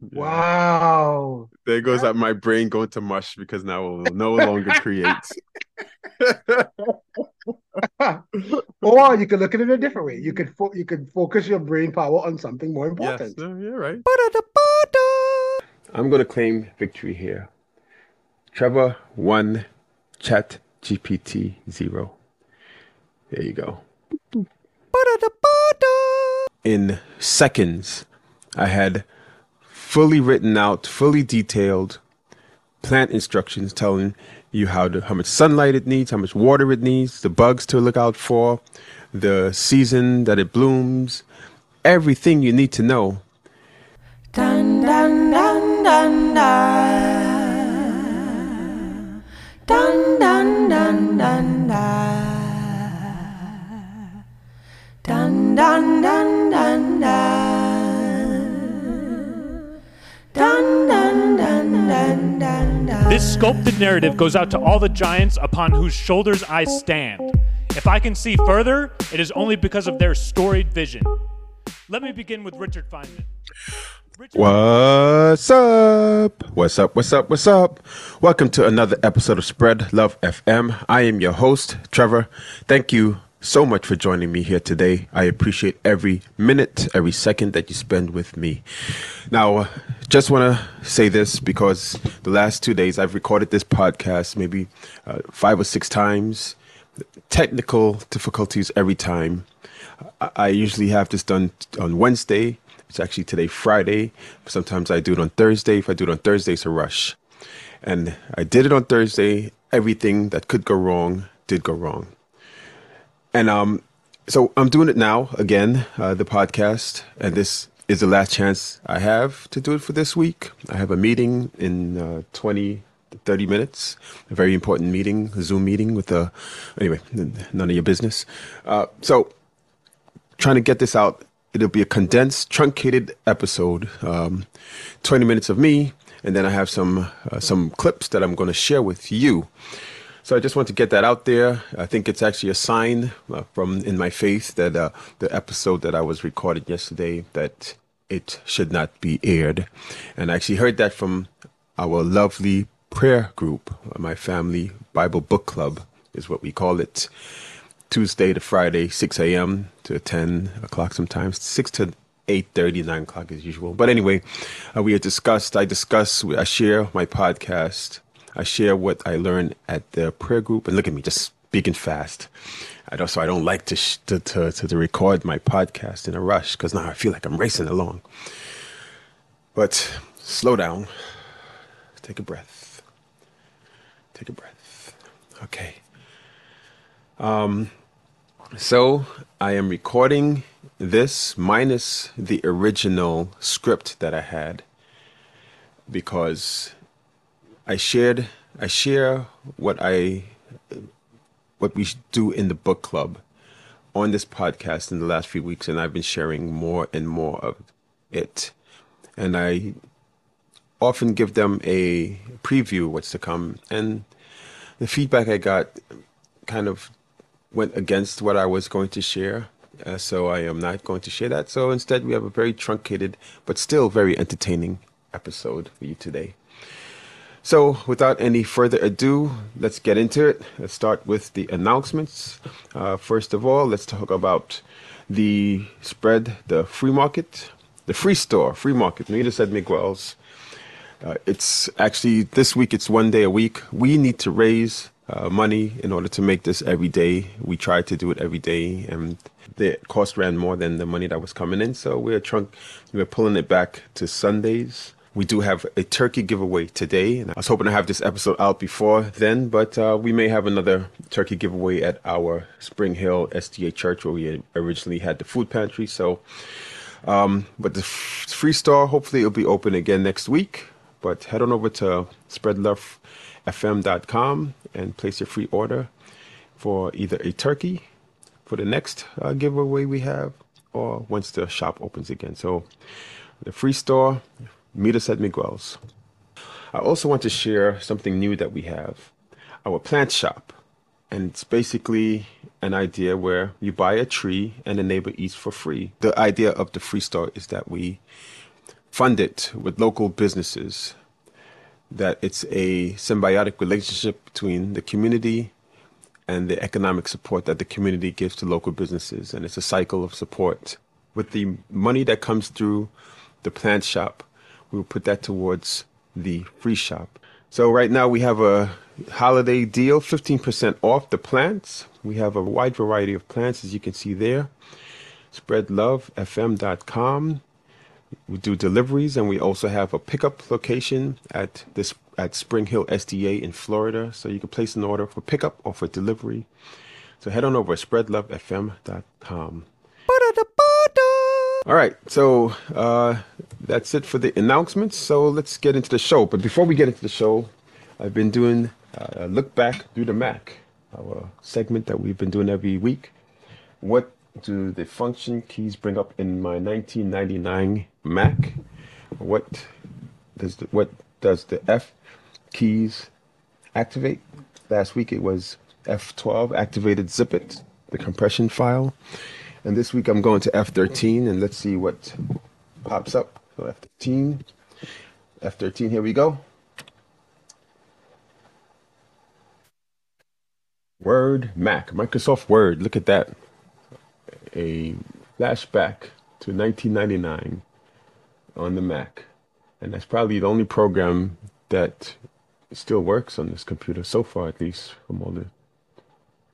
Yeah. Wow. There goes that my brain going to mush because now it will no longer create. or you could look at it a different way. You could fo- you could focus your brain power on something more yes, important. no, you're right. I'm going to claim victory here. Trevor one, Chat GPT zero. There you go. In seconds, I had fully written out, fully detailed plant instructions telling you how to how much sunlight it needs, how much water it needs, the bugs to look out for, the season that it blooms, everything you need to know. Dun dun dun dun dun. Dun dun dun dun dun. Dun dun dun dun dun. Dun dun dun dun dun dun. This sculpted narrative goes out to all the giants upon whose shoulders I stand. If I can see further, it is only because of their storied vision. Let me begin with Richard Feynman. Richard What's up? What's up? What's up? What's up? Welcome to another episode of Spread Love FM. I am your host, Trevor. Thank you so much for joining me here today. I appreciate every minute, every second that you spend with me. Now, uh, just want to say this because the last two days I've recorded this podcast maybe uh, five or six times. Technical difficulties every time. I- I usually have this done on Wednesday. It's actually today, Friday. Sometimes I do it on Thursday. If I do it on Thursday, it's a rush. And I did it on Thursday. Everything that could go wrong did go wrong. And um, so I'm doing it now again, uh, the podcast. And this is the last chance I have to do it for this week. I have a meeting in uh, 20, 30 minutes, a very important meeting, a Zoom meeting with the, anyway, none of your business. Uh, so trying to get this out. It'll be a condensed, truncated episode, um, 20 minutes of me, and then I have some uh, some clips that I'm going to share with you. So I just want to get that out there. I think it's actually a sign uh, from in my faith that uh, the episode that I was recorded yesterday that it should not be aired, and I actually heard that from our lovely prayer group, my family Bible book club is what we call it. Tuesday to Friday, 6 a.m. to 10 o'clock sometimes, 6 to 8.30, 9 o'clock as usual. But anyway, uh, we had discussed, I discuss, I share my podcast. I share what I learned at the prayer group. And look at me, just speaking fast. I I don't like to, sh- to, to, to record my podcast in a rush because now I feel like I'm racing along. But slow down. Take a breath. Take a breath. Okay. Um, So I am recording this minus the original script that I had because I shared I share what I what we do in the book club on this podcast in the last few weeks and I've been sharing more and more of it and I often give them a preview what's to come and the feedback I got kind of went against what I was going to share. Uh, so I am not going to share that. So instead, we have a very truncated but still very entertaining episode for you today. So without any further ado, let's get into it. Let's start with the announcements. Uh, first of all, let's talk about the spread, the free market, the free store, free market. Nita said Miguel's. Uh, it's actually this week. It's one day a week. We need to raise uh, money in order to make this every day. We tried to do it every day, and the cost ran more than the money that was coming in. So we're trunk, we're pulling it back to Sundays. We do have a turkey giveaway today, and I was hoping to have this episode out before then, but uh, we may have another turkey giveaway at our Spring Hill SDA church where we originally had the food pantry. So, um, but the f- free store hopefully it'll be open again next week. But head on over to spreadlovefm.com and place your free order for either a turkey for the next uh, giveaway we have or once the shop opens again. So the free store, meet us at Miguel's. I also want to share something new that we have our plant shop. And it's basically an idea where you buy a tree and the neighbor eats for free. The idea of the free store is that we fund it with local businesses. That it's a symbiotic relationship between the community and the economic support that the community gives to local businesses. And it's a cycle of support. With the money that comes through the plant shop, we will put that towards the free shop. So right now we have a holiday deal, 15% off the plants. We have a wide variety of plants, as you can see there. SpreadLoveFM.com. We do deliveries, and we also have a pickup location at this at Spring Hill SDA in Florida. So you can place an order for pickup or for delivery. So head on over to SpreadLoveFM.com. All right, so uh, that's it for the announcements. So let's get into the show. But before we get into the show, I've been doing uh, a look back through the Mac, our segment that we've been doing every week. What do the function keys bring up in my 1999 Mac? What does the, what does the F keys activate? Last week it was F12 activated zip it, the compression file. And this week I'm going to F13 and let's see what pops up. So F13, F13, here we go. Word Mac, Microsoft Word, look at that. A flashback to 1999 on the Mac. And that's probably the only program that still works on this computer so far, at least from all the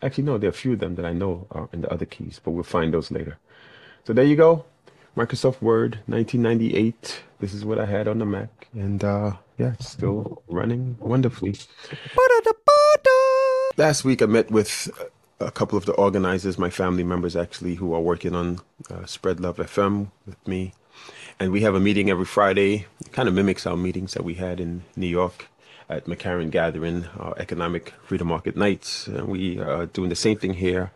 Actually, no, there are a few of them that I know are in the other keys, but we'll find those later. So there you go. Microsoft Word 1998. This is what I had on the Mac. And uh, yeah, it's still running wonderfully. Last week I met with a couple of the organizers, my family members actually, who are working on uh, Spread Love FM with me. And we have a meeting every Friday. It kind of mimics our meetings that we had in New York at McCarren Gathering, our economic freedom market nights. And we are doing the same thing here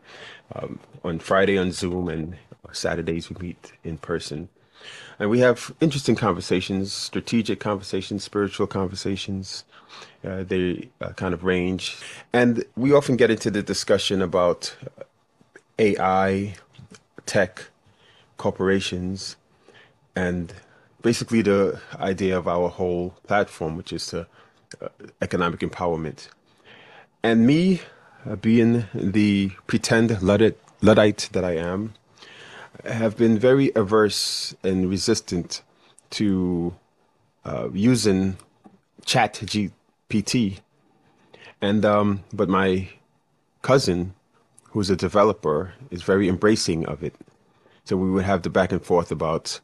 um, on Friday on Zoom, and Saturdays we meet in person. And we have interesting conversations, strategic conversations, spiritual conversations. Uh, they uh, kind of range. And we often get into the discussion about AI, tech, corporations, and basically the idea of our whole platform, which is to economic empowerment. And me, uh, being the pretend Luddite, Luddite that I am, have been very averse and resistant to uh, using Chat GPT. And um, but my cousin, who's a developer, is very embracing of it. So we would have the back and forth about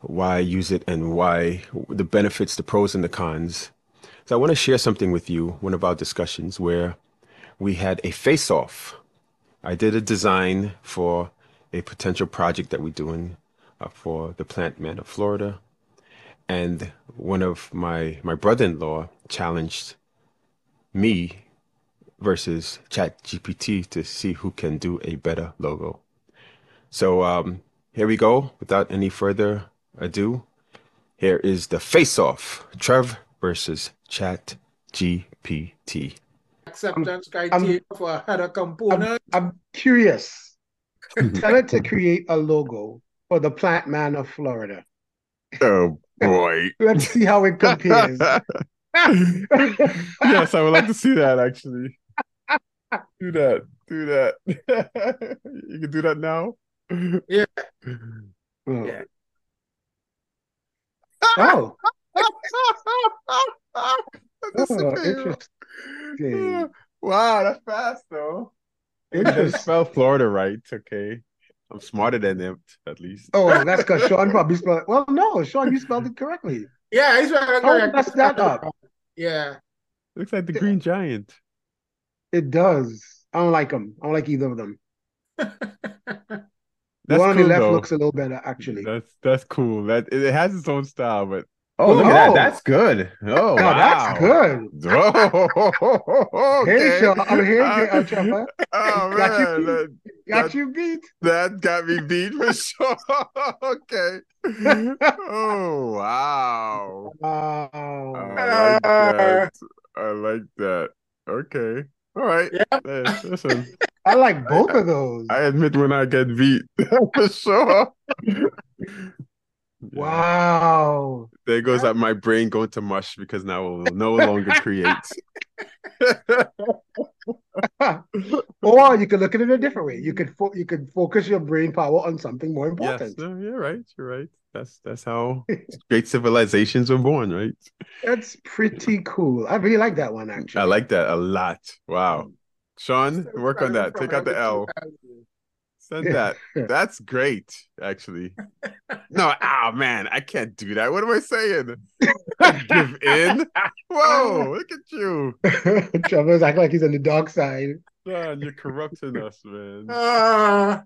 why use it and why the benefits, the pros and the cons. So I want to share something with you, one of our discussions where we had a face off. I did a design for a potential project that we're doing uh, for the Plant Man of Florida. And one of my, my brother in law challenged me versus Chat GPT to see who can do a better logo. So um, here we go. Without any further ado, here is the face off Trev versus Chat GPT. Acceptance criteria for a header I'm. I'm curious. Tell it to create a logo for the Plant Man of Florida. Oh boy. Let's see how it compares. yes, I would like to see that actually. Do that. Do that. you can do that now. Yeah. Oh. Yeah. Oh, That's oh, okay. interesting. Wow, that's fast though. You just Interesting. spell Florida right. Okay. I'm smarter than them, at least. Oh, that's because Sean probably spelled. it. Well, no, Sean, you spelled it correctly. Yeah, he's right. How correct. messed that up? Yeah. Looks like the Green Giant. It does. I don't like them. I don't like either of them. The That's one on cool, the left though. looks a little better, actually. That's that's cool. That it it has its own style, but Oh, look at that. That's good. Oh, Oh, that's good. Oh, Hey, okay. Sean. I'm here, uh, Trevor. Oh Got you man, beat. that, Got you beat. that got me beat for sure. okay. Oh wow. Wow. I like that. I like that. Okay. All right. Yep. Hey, listen, I like both of those. I admit when I get beat for sure. Wow. There goes that my brain going to mush because now it will no longer create. or you could look at it a different way. You could fo- you could focus your brain power on something more yes, important. no, you're right. You're right. That's that's how great civilizations were born, right? That's pretty cool. I really like that one actually. I like that a lot. Wow. Mm. Sean, work on that. Take out the L. Send that. That's great, actually. No, oh man, I can't do that. What am I saying? Give in. Whoa, look at you. Trevor's acting like he's on the dark side. Sean, you're corrupting us, man. Ah,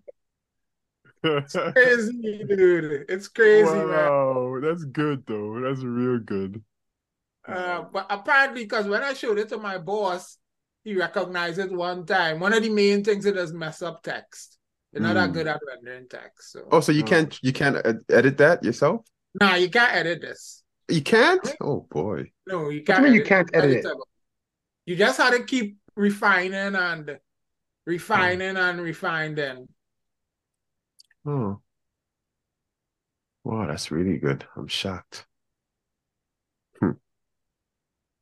crazy, dude. It's crazy, man. wow, that's good though. That's real good. Uh, but apparently, because when I showed it to my boss, he recognized it one time. One of the main things it is mess up text. They're not that Hmm. good at rendering text. So Oh, so you Oh. can't you can't edit that yourself? nah, you can't edit this. You can't? Oh boy. No, you What do can't. you mean you can't edit it? editable. You just had to keep refining and refining and refining. Oh. Wow, that's really good. I'm shocked. Hmm.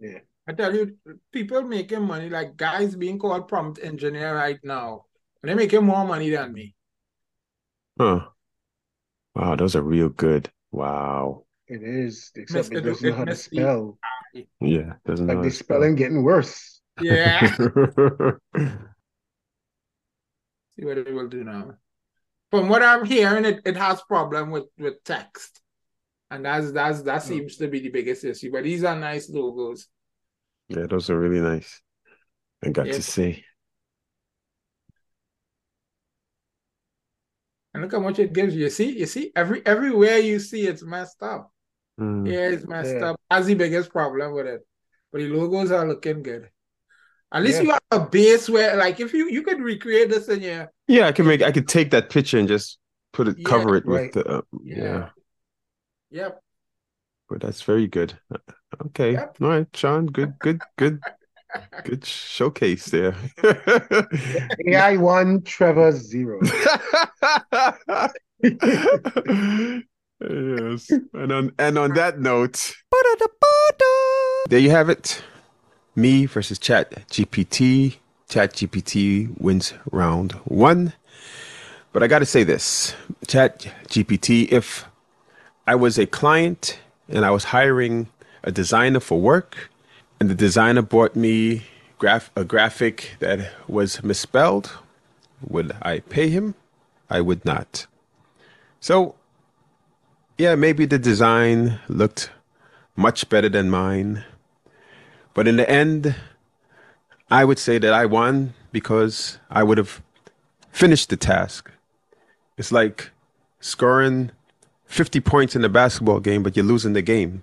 Yeah. I tell you, people making money, like guys being called prompt engineer right now, and they're making more money than me. Huh. Wow, those are real good. Wow. It is, Miss- except it it- doesn't know how to the- spell. Yeah, doesn't Like the spelling getting worse. Yeah. See what it will do now. From what I'm hearing, it, it has problem with, with text. And that's that's that hmm. seems to be the biggest issue. But these are nice logos. Yeah, those are really nice. I got to Yes. And look how much it gives you. You see, you see, every everywhere you see it's messed up. Hmm. Yeah, it's messed Yeah. up. That's the biggest problem with it. But the logos are looking good. At least Yeah. you have a base where, like, if you you could recreate this in your Yeah, I can make I could take that picture and just put it Yeah, cover it right. with the uh, Yeah. yeah. yep. But that's very good. Okay. Yep. All right, Sean. Good, good, good, good showcase there. AI one, Trevor zero. yes. And on and on that note, there you have it. Me versus Chat GPT. Chat GPT wins round one. But I got to say this Chat GPT, if I was a client and I was hiring a designer for work, and the designer brought me a graphic that was misspelled, would I pay him? I would not. So, yeah, maybe the design looked much better than mine. But in the end, I would say that I won because I would have finished the task. It's like scoring 50 points in a basketball game, but you're losing the game.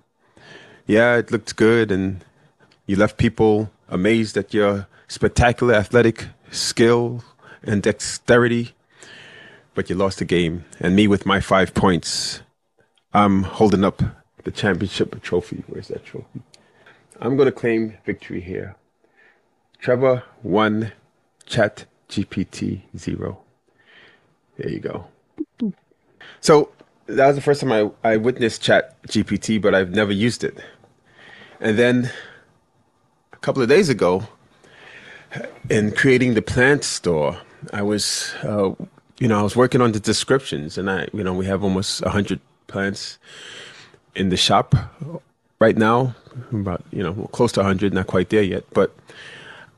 Yeah, it looked good, and you left people amazed at your spectacular athletic skill and dexterity, but you lost the game. And me with my five points, I'm holding up the championship trophy. Where's that trophy? I'm going to claim victory here. Trevor one, Chat GPT zero. There you go. So that was the first time I, I witnessed Chat GPT, but I've never used it. And then couple of days ago, in creating the plant store, I was, uh, you know, I was working on the descriptions, and I, you know, we have almost hundred plants in the shop right now, about you know close to hundred, not quite there yet, but.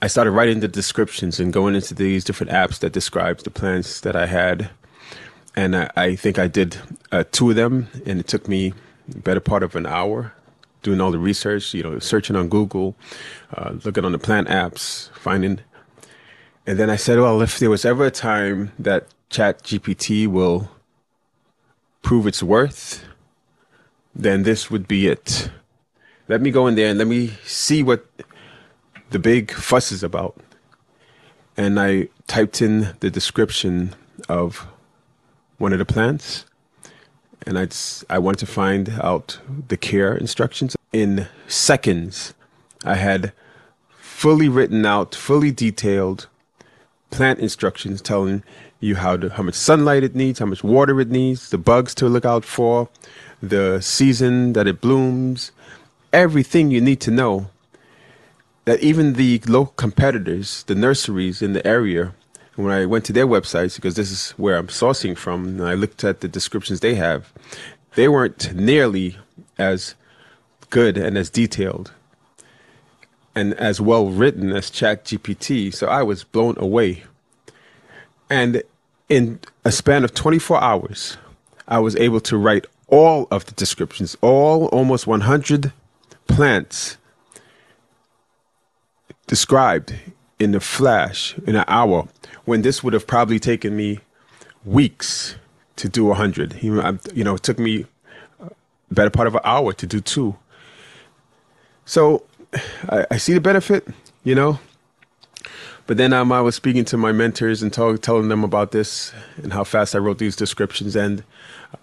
I started writing the descriptions and going into these different apps that describes the plants that I had, and I, I think I did uh, two of them, and it took me better part of an hour doing all the research, you know, searching on Google, uh, looking on the plant apps, finding. And then I said, well, if there was ever a time that Chat GPT will prove its worth, then this would be it. Let me go in there and let me see what the big fuss is about. And I typed in the description of one of the plants and I I wanted to find out the care instructions in seconds. I had fully written out, fully detailed plant instructions telling you how to, how much sunlight it needs, how much water it needs, the bugs to look out for, the season that it blooms, everything you need to know. That even the local competitors, the nurseries in the area, when I went to their websites, because this is where I'm sourcing from, and I looked at the descriptions they have, they weren't nearly as good and as detailed and as well written as ChatGPT. So I was blown away. And in a span of 24 hours, I was able to write all of the descriptions, all almost 100 plants described in a flash, in an hour, when this would have probably taken me weeks to do 100. You uh, know, I- you know, it took me a better part of an hour to do two. So I, I see the benefit, you know. But then um, I was speaking to my mentors and tell, telling them about this and how fast I wrote these descriptions. And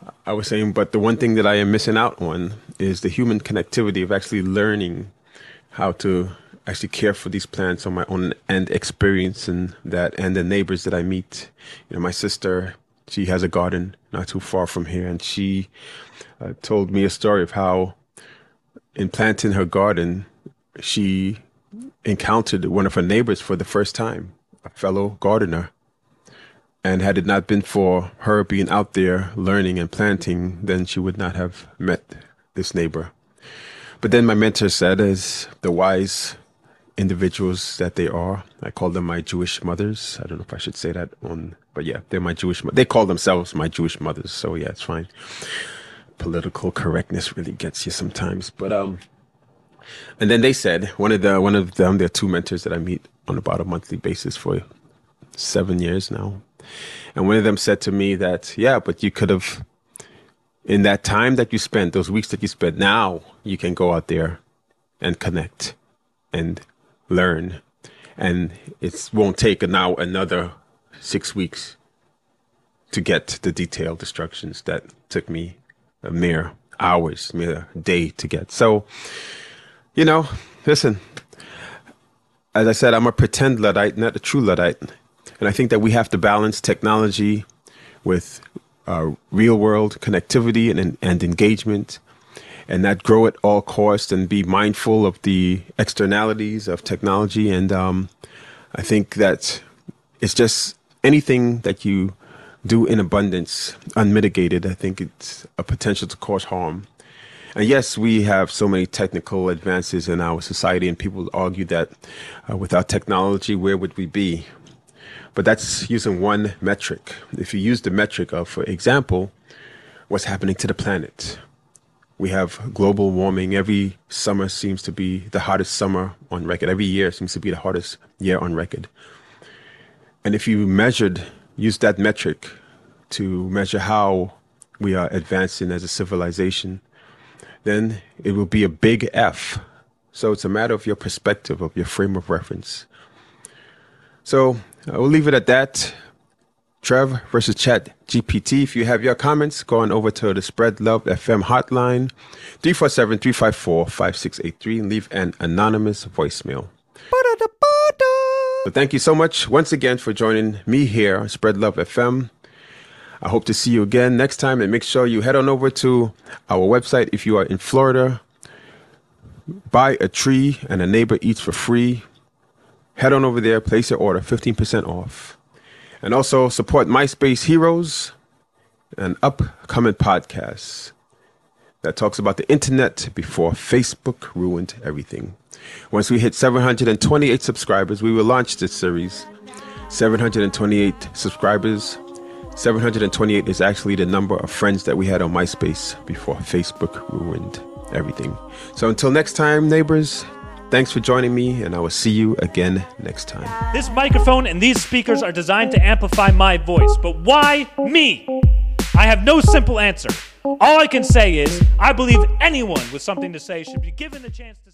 uh, I was saying, but the one thing that I am missing out on is the human connectivity of actually learning how to actually care for these plants on my own and experiencing that and the neighbors that I meet. You know, my sister, she has a garden not too far from here, and she uh, told me a story of how in planting her garden, she encountered one of her neighbors for the first time, a fellow gardener. And had it not been for her being out there learning and planting, then she would not have met this neighbor. But then my mentor said, as the wise individuals that they are, I call them my Jewish mothers. I don't know if I should say that on, but yeah, they're my Jewish. They call themselves my Jewish mothers. So yeah, it's fine. Political correctness really gets you sometimes, but um, and then they said one of the one of them, their two mentors that I meet on about a monthly basis for seven years now, and one of them said to me that yeah, but you could have in that time that you spent, those weeks that you spent, now you can go out there and connect and learn, and it won't take now another six weeks to get the detailed instructions that took me a mere hours, mere day to get. So you know, listen, as I said, I'm a pretend Luddite, not a true Luddite. And I think that we have to balance technology with uh, real world connectivity and, and engagement and not grow at all costs and be mindful of the externalities of technology. And um, I think that it's just anything that you do in abundance, unmitigated, I think it's a potential to cause harm. And yes, we have so many technical advances in our society, and people argue that uh, without technology, where would we be? But that's using one metric. If you use the metric of, for example, what's happening to the planet, we have global warming. Every summer seems to be the hottest summer on record. Every year seems to be the hottest year on record. And if you measured, use that metric to measure how we are advancing as a civilization, then it will be a big F. So it's a matter of your perspective, of your frame of reference. So I will leave it at that. Trev versus Chat GPT. If you have your comments, go on over to the Spread Love FM hotline, 347 354 5683, and leave an anonymous voicemail. So thank you so much once again for joining me here on Spread Love FM. I hope to see you again next time and make sure you head on over to our website if you are in Florida. Buy a tree and a neighbor eats for free. Head on over there, place your order, 15% off. And also support MySpace Heroes, an upcoming podcast that talks about the internet before Facebook ruined everything. Once we hit 728 subscribers, we will launch this series. 728 subscribers. 728 is actually the number of friends that we had on MySpace before Facebook ruined everything. So until next time, neighbors, thanks for joining me, and I will see you again next time. This microphone and these speakers are designed to amplify my voice, but why me? I have no simple answer. All I can say is I believe anyone with something to say should be given the chance to